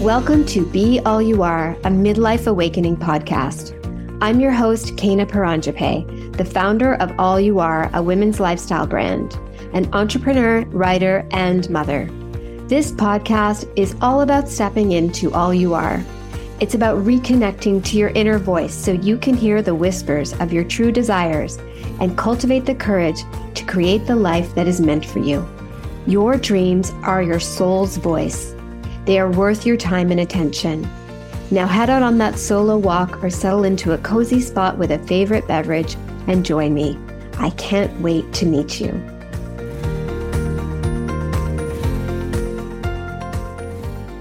Welcome to Be All You Are, a midlife awakening podcast. I'm your host, Kena Paranjape, the founder of All You Are, a women's lifestyle brand, an entrepreneur, writer, and mother. This podcast is all about stepping into all you are. It's about reconnecting to your inner voice so you can hear the whispers of your true desires and cultivate the courage to create the life that is meant for you. Your dreams are your soul's voice. They are worth your time and attention. Now head out on that solo walk or settle into a cozy spot with a favorite beverage and join me. I can't wait to meet you.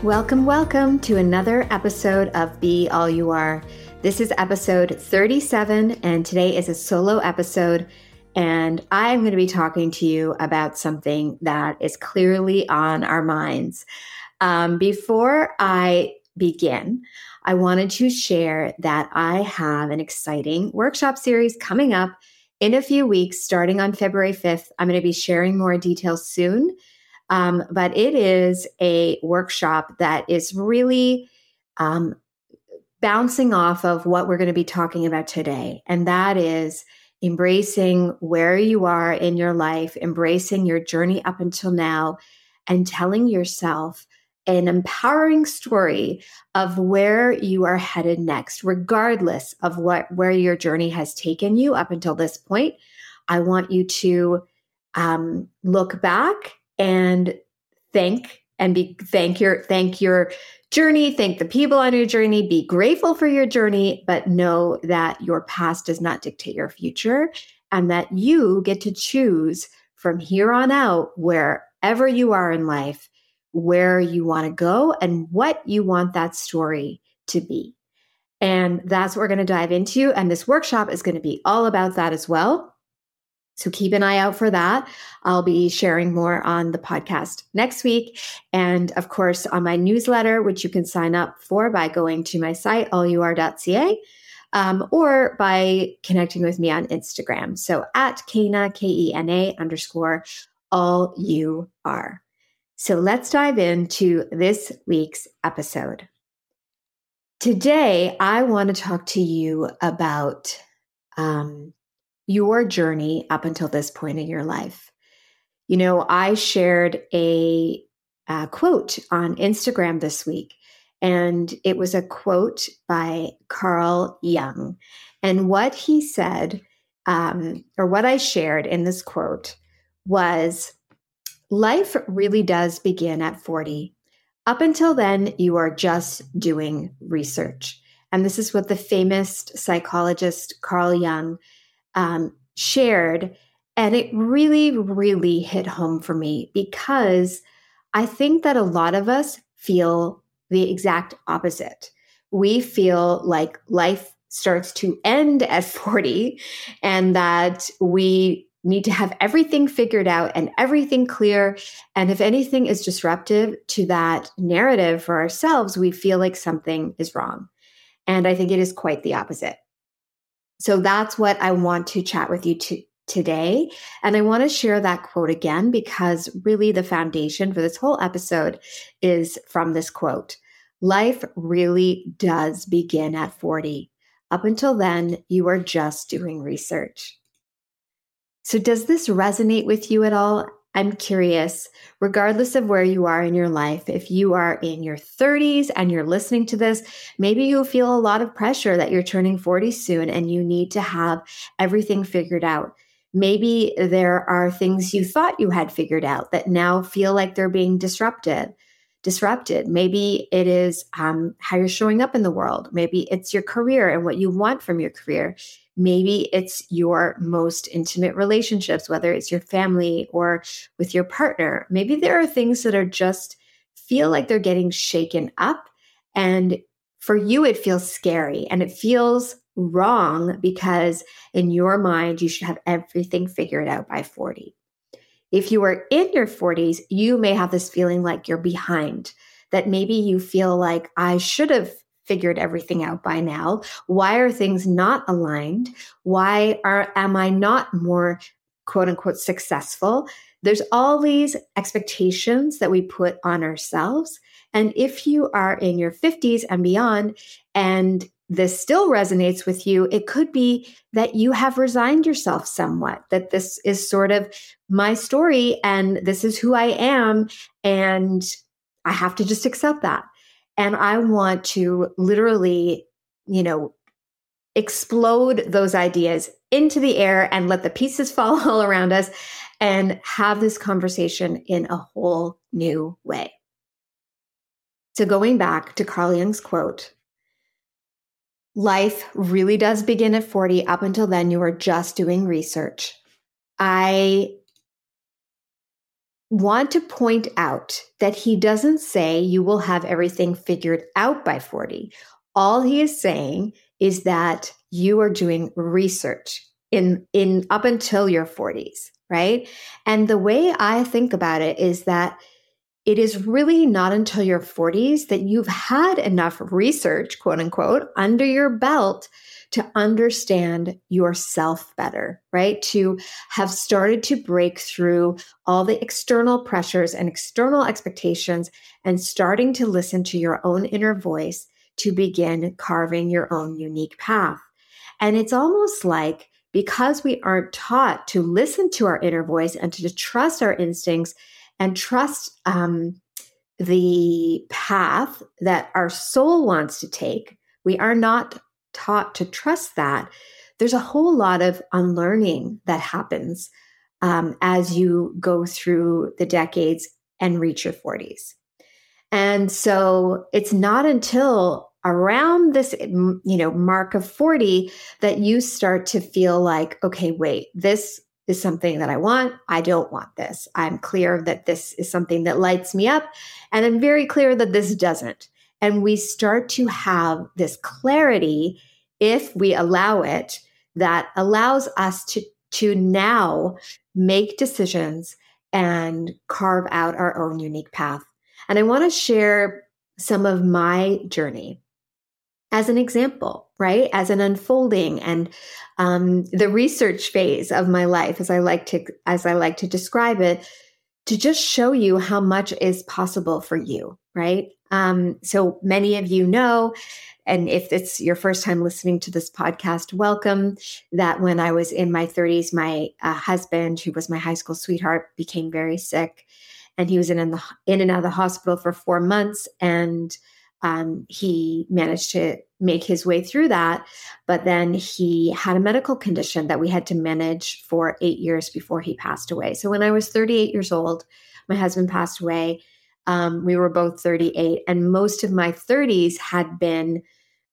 Welcome, welcome to another episode of Be All You Are. This is episode 37, and today is a solo episode. And I'm going to be talking to you about something that is clearly on our minds. Um, before I begin, I wanted to share that I have an exciting workshop series coming up in a few weeks, starting on February 5th. I'm going to be sharing more details soon. Um, but it is a workshop that is really um, bouncing off of what we're going to be talking about today. And that is embracing where you are in your life, embracing your journey up until now, and telling yourself an empowering story of where you are headed next, regardless of what where your journey has taken you up until this point. I want you to um, look back and thank and be thank your thank your journey, thank the people on your journey, be grateful for your journey, but know that your past does not dictate your future and that you get to choose from here on out wherever you are in life where you want to go and what you want that story to be. And that's what we're going to dive into. And this workshop is going to be all about that as well. So keep an eye out for that. I'll be sharing more on the podcast next week. And of course, on my newsletter, which you can sign up for by going to my site, allur.ca, um, or by connecting with me on Instagram. So at Kena, K E N A underscore all you are. So let's dive into this week's episode. Today, I want to talk to you about um, your journey up until this point in your life. You know, I shared a, a quote on Instagram this week, and it was a quote by Carl Jung. And what he said, um, or what I shared in this quote, was life really does begin at 40. Up until then, you are just doing research. And this is what the famous psychologist Carl Jung um, shared. And it really, really hit home for me because I think that a lot of us feel the exact opposite. We feel like life starts to end at 40 and that we need to have everything figured out and everything clear. And if anything is disruptive to that narrative for ourselves, we feel like something is wrong. And I think it is quite the opposite. So that's what I want to chat with you to, today. And I want to share that quote again because really the foundation for this whole episode is from this quote Life really does begin at 40. Up until then, you are just doing research. So, does this resonate with you at all? I'm curious, regardless of where you are in your life, if you are in your 30s and you're listening to this, maybe you feel a lot of pressure that you're turning 40 soon and you need to have everything figured out. Maybe there are things you thought you had figured out that now feel like they're being disrupted. Disrupted. Maybe it is um, how you're showing up in the world. Maybe it's your career and what you want from your career. Maybe it's your most intimate relationships, whether it's your family or with your partner. Maybe there are things that are just feel like they're getting shaken up. And for you, it feels scary and it feels wrong because in your mind, you should have everything figured out by 40. If you are in your 40s, you may have this feeling like you're behind, that maybe you feel like I should have figured everything out by now? Why are things not aligned? Why are am I not more quote unquote successful there's all these expectations that we put on ourselves. And if you are in your 50s and beyond, and this still resonates with you, it could be that you have resigned yourself somewhat, that this is sort of my story and this is who I am. And I have to just accept that. And I want to literally, you know, explode those ideas into the air and let the pieces fall all around us and have this conversation in a whole new way. So, going back to Carl Jung's quote, life really does begin at 40. Up until then, you are just doing research. I want to point out that he doesn't say you will have everything figured out by 40. All he is saying is that you are doing research in in up until your 40s, right? And the way I think about it is that it is really not until your 40s that you've had enough research, quote unquote, under your belt to understand yourself better, right? To have started to break through all the external pressures and external expectations and starting to listen to your own inner voice to begin carving your own unique path. And it's almost like because we aren't taught to listen to our inner voice and to trust our instincts and trust um, the path that our soul wants to take, we are not taught to trust that. There's a whole lot of unlearning that happens um, as you go through the decades and reach your 40s. And so it's not until around this you know mark of 40 that you start to feel like okay wait this is something that I want. I don't want this. I'm clear that this is something that lights me up and I'm very clear that this doesn't. And we start to have this clarity if we allow it that allows us to to now make decisions and carve out our own unique path. And I want to share some of my journey. As an example, right? As an unfolding and um, the research phase of my life, as I like to as I like to describe it, to just show you how much is possible for you, right? Um, so many of you know, and if it's your first time listening to this podcast, welcome. That when I was in my 30s, my uh, husband, who was my high school sweetheart, became very sick, and he was in, the in and out of the hospital for four months, and um, he managed to make his way through that. But then he had a medical condition that we had to manage for eight years before he passed away. So when I was 38 years old, my husband passed away. Um, we were both 38, and most of my 30s had been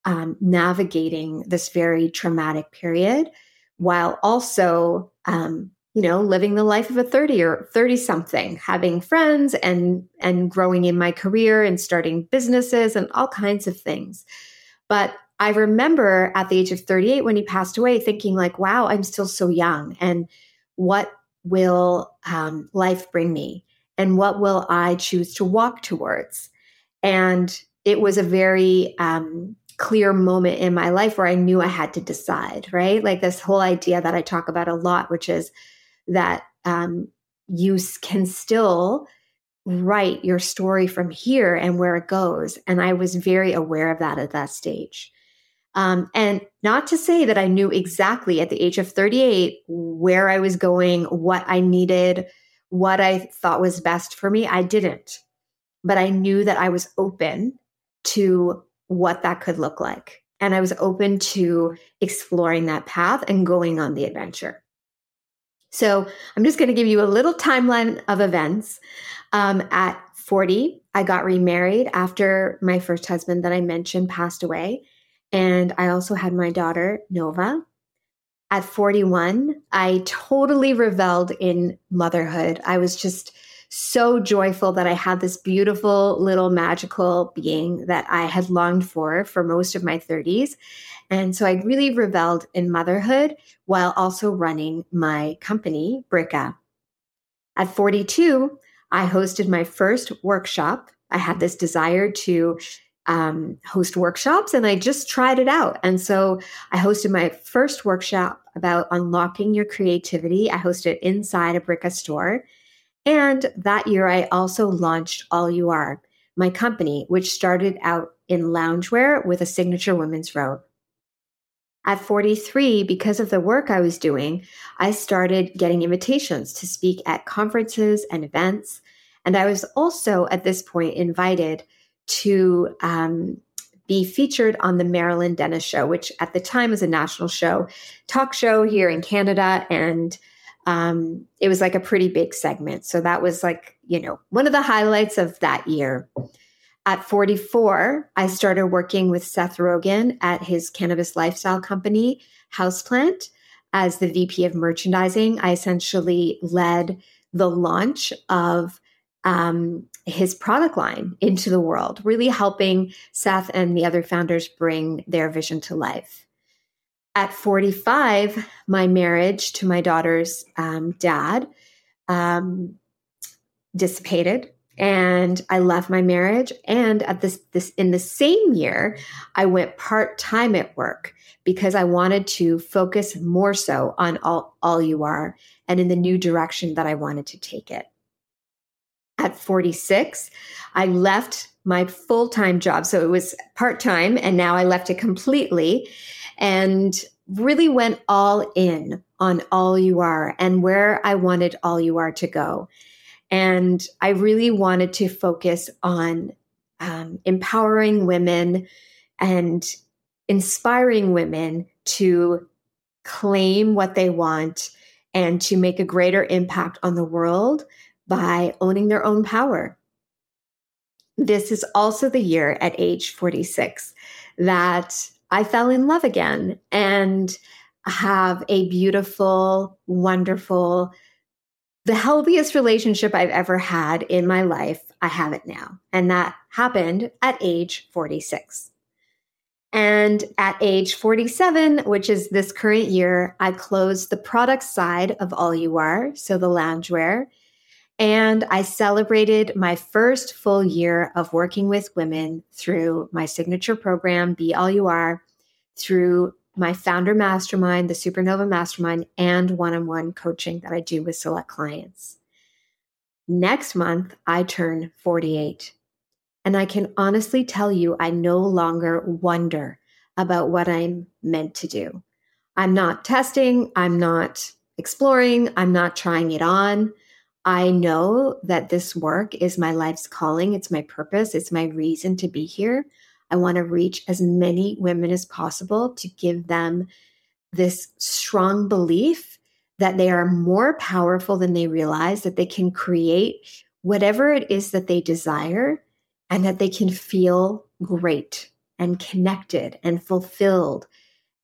um, navigating this very traumatic period while also um, you know living the life of a 30 or 30 something having friends and and growing in my career and starting businesses and all kinds of things but i remember at the age of 38 when he passed away thinking like wow i'm still so young. And what will um, life bring me? And what will i choose to walk towards? And it was a very um, clear moment in my life where i knew i had to decide right? Like this whole idea that i talk about a lot which is that um, you can still write your story from here and where it goes. And I was very aware of that at that stage. Um, and not to say that I knew exactly at the age of 38 where I was going, what I needed, what I thought was best for me. I didn't. But I knew that I was open to what that could look like. And I was open to exploring that path and going on the adventure. So I'm just going to give you a little timeline of events. Um, at 40, I got remarried after my first husband that I mentioned passed away. And I also had my daughter, Nova. At 41, I totally reveled in motherhood. I was just so joyful that I had this beautiful little magical being that I had longed for for most of my 30s. And so I really reveled in motherhood while also running my company, Brika. At 42, I hosted my first workshop. I had this desire to um, host workshops and I just tried it out. And so I hosted my first workshop about unlocking your creativity. I hosted inside a Brika store. And that year, I also launched All You Are, my company, which started out in loungewear with a signature women's robe. At 43, because of the work I was doing, I started getting invitations to speak at conferences and events. And I was also at this point invited to um, be featured on the Marilyn Denis Show, which at the time was a national show, talk show here in Canada. And um, it was like a pretty big segment. So that was like, you know, one of the highlights of that year. At 44, I started working with Seth Rogen at his cannabis lifestyle company, Houseplant, as the VP of merchandising. I essentially led the launch of um, his product line into the world, really helping Seth and the other founders bring their vision to life. At 45, my marriage to my daughter's um, dad um, dissipated and I left my marriage. And at this, this in the same year, I went part time at work because I wanted to focus more so on all, all you are and in the new direction that I wanted to take it. At 46, I left my full time job. So it was part time, and now I left it completely and really went all in on all you are and where I wanted all you are to go. And I really wanted to focus on um, empowering women and inspiring women to claim what they want and to make a greater impact on the world by owning their own power. This is also the year at age 46 that I fell in love again and have a beautiful, wonderful, the healthiest relationship I've ever had in my life, I have it now. And that happened at age 46. And at age 47, which is this current year, I closed the product side of All You Are, so the loungewear. And I celebrated my first full year of working with women through my signature program, Be All You Are, through my founder mastermind, the Supernova Mastermind, and one on one coaching that I do with select clients. Next month, I turn 48. And I can honestly tell you, I no longer wonder about what I'm meant to do. I'm not testing, I'm not exploring, I'm not trying it on. I know that this work is my life's calling, it's my purpose, it's my reason to be here. I want to reach as many women as possible to give them this strong belief that they are more powerful than they realize, that they can create whatever it is that they desire, and that they can feel great and connected and fulfilled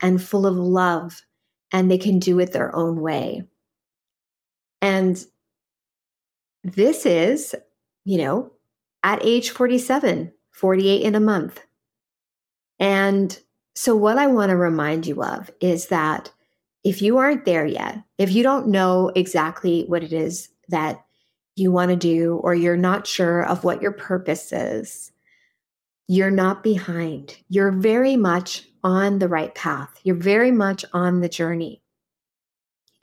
and full of love, and they can do it their own way. And this is, you know, at age 47, 48 in a month. And so, what I want to remind you of is that if you aren't there yet, if you don't know exactly what it is that you want to do, or you're not sure of what your purpose is, you're not behind. You're very much on the right path. You're very much on the journey.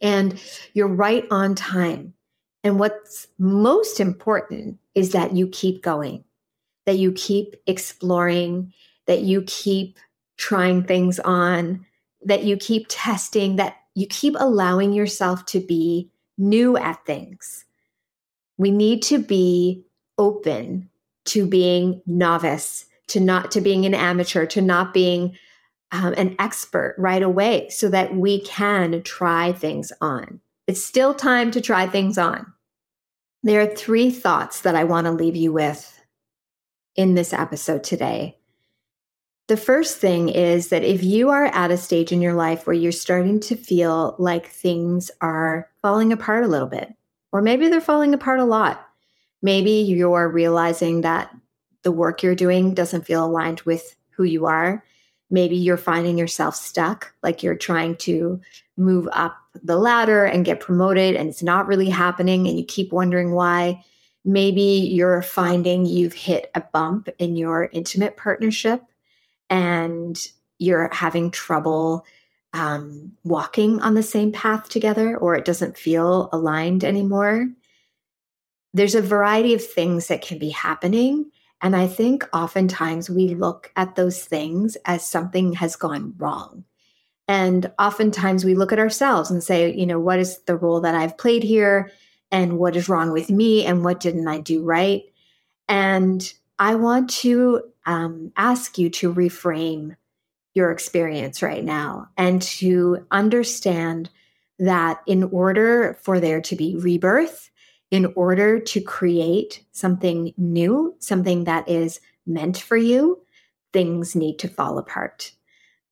And you're right on time. And what's most important is that you keep going, that you keep exploring that you keep trying things on, that you keep testing, that you keep allowing yourself to be new at things. We need to be open to being novice, to not to being an amateur, to not being um, an expert right away, so that we can try things on. It's still time to try things on. There are three thoughts that I want to leave you with in this episode today. The first thing is that if you are at a stage in your life where you're starting to feel like things are falling apart a little bit, or maybe they're falling apart a lot, maybe you're realizing that the work you're doing doesn't feel aligned with who you are. Maybe you're finding yourself stuck, like you're trying to move up the ladder and get promoted, and it's not really happening, and you keep wondering why. Maybe you're finding you've hit a bump in your intimate partnership and you're having trouble um, walking on the same path together or it doesn't feel aligned anymore. there's a variety of things that can be happening. And I think oftentimes we look at those things as something has gone wrong. And oftentimes we look at ourselves and say, you know, what is the role that I've played here? And what is wrong with me? And what didn't I do right? And I want to um, ask you to reframe your experience right now and to understand that in order for there to be rebirth, in order to create something new, something that is meant for you, things need to fall apart.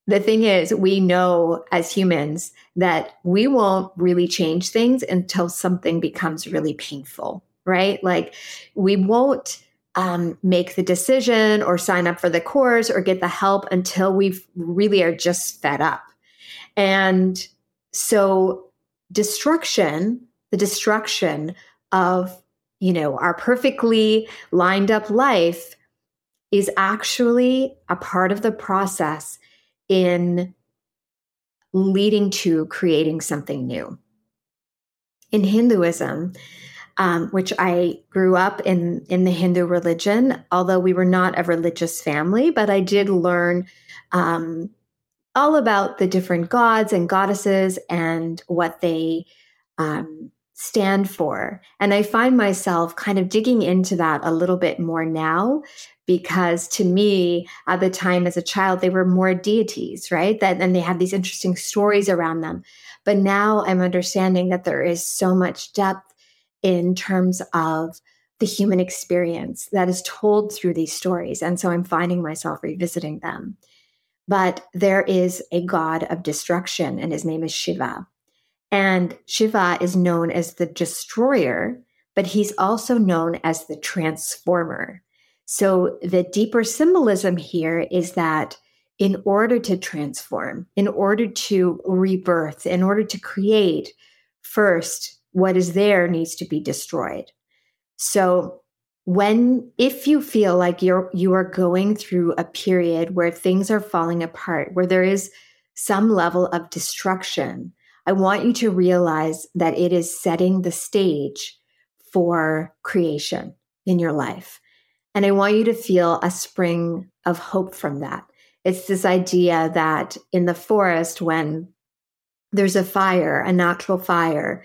The thing is, we know as humans that we won't really change things until something becomes really painful, right? Like we won't um, make the decision or sign up for the course or get the help until we really are just fed up. And so, destruction, the destruction of, you know, our perfectly lined up life is actually a part of the process in leading to creating something new. In Hinduism, um, which I grew up in in the Hindu religion, although we were not a religious family, but I did learn um, all about the different gods and goddesses and what they um, stand for. And I find myself kind of digging into that a little bit more now because to me, at the time as a child, they were more deities, right? That and they had these interesting stories around them. But now I'm understanding that there is so much depth in terms of the human experience that is told through these stories. And so I'm finding myself revisiting them. But there is a god of destruction, and his name is Shiva. And Shiva is known as the destroyer, but he's also known as the transformer. So the deeper symbolism here is that in order to transform, in order to rebirth, in order to create, first what is there needs to be destroyed. So when if you feel like you're you are going through a period where things are falling apart, where there is some level of destruction, I want you to realize that it is setting the stage for creation in your life. And I want you to feel a spring of hope from that. It's this idea that in the forest, when there's a fire, a natural fire,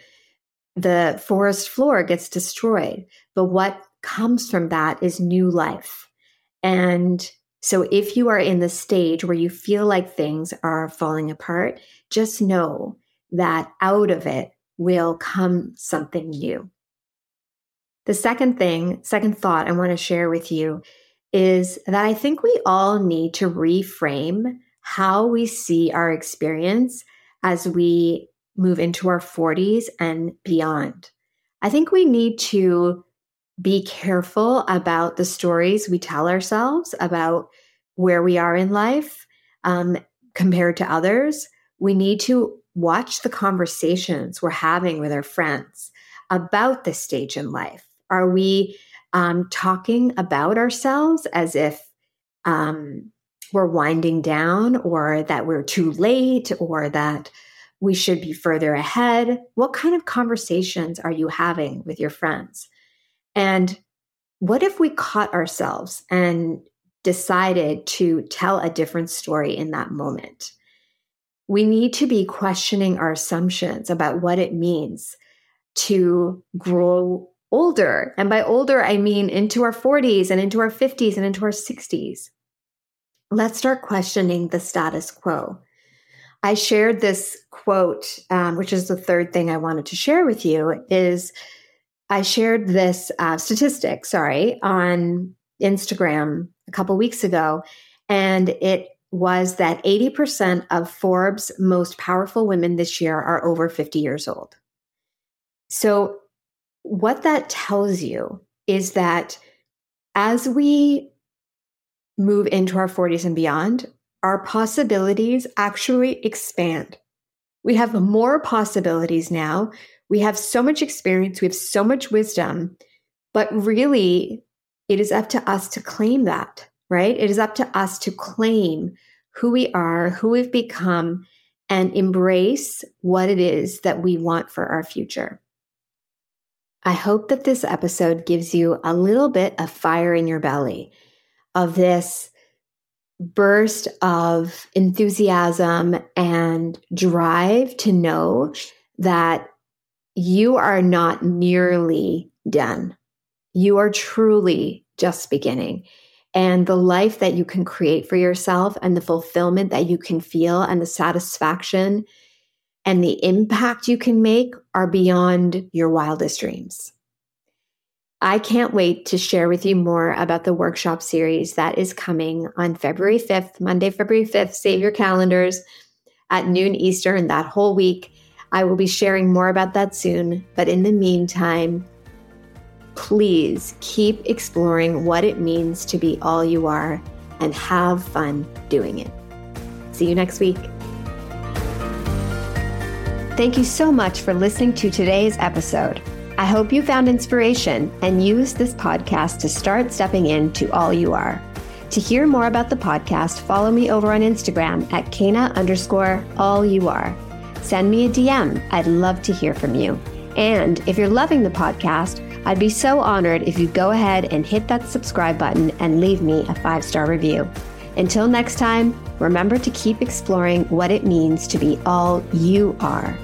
the forest floor gets destroyed. But what comes from that is new life. And so if you are in the stage where you feel like things are falling apart, just know that out of it will come something new. The second thing, second thought I want to share with you is that I think we all need to reframe how we see our experience as we move into our 40s and beyond. I think we need to be careful about the stories we tell ourselves about where we are in life um, compared to others. We need to watch the conversations we're having with our friends about this stage in life. Are we um, talking about ourselves as if um, we're winding down or that we're too late or that we should be further ahead. What kind of conversations are you having with your friends? And what if we caught ourselves and decided to tell a different story in that moment? We need to be questioning our assumptions about what it means to grow older. And by older, I mean into our 40s and into our 50s and into our 60s. Let's start questioning the status quo. I shared this quote, um, which is the third thing I wanted to share with you, is I shared this uh, statistic, sorry, on Instagram a couple weeks ago, and it was that 80% of Forbes' most powerful women this year are over 50 years old. So, what that tells you is that as we move into our 40s and beyond, our possibilities actually expand. We have more possibilities now. We have so much experience, we have so much wisdom, but really, it is up to us to claim that, right? It is up to us to claim who we are, who we've become, and embrace what it is that we want for our future. I hope that this episode gives you a little bit of fire in your belly, of this burst of enthusiasm and drive to know that you are not nearly done. You are truly just beginning. And the life that you can create for yourself and the fulfillment that you can feel and the satisfaction and the impact you can make are beyond your wildest dreams. I can't wait to share with you more about the workshop series that is coming on February 5th, Monday, February 5th. Save your calendars at noon Eastern that whole week. I will be sharing more about that soon. But in the meantime, please keep exploring what it means to be all you are and have fun doing it. See you next week. Thank you so much for listening to today's episode. I hope you found inspiration and used this podcast to start stepping into all you are. To hear more about the podcast, follow me over on Instagram at Kena underscore all you are. Send me a DM. I'd love to hear from you. And if you're loving the podcast, I'd be so honored if you'd go ahead and hit that subscribe button and leave me a five star review. Until next time, remember to keep exploring what it means to be all you are.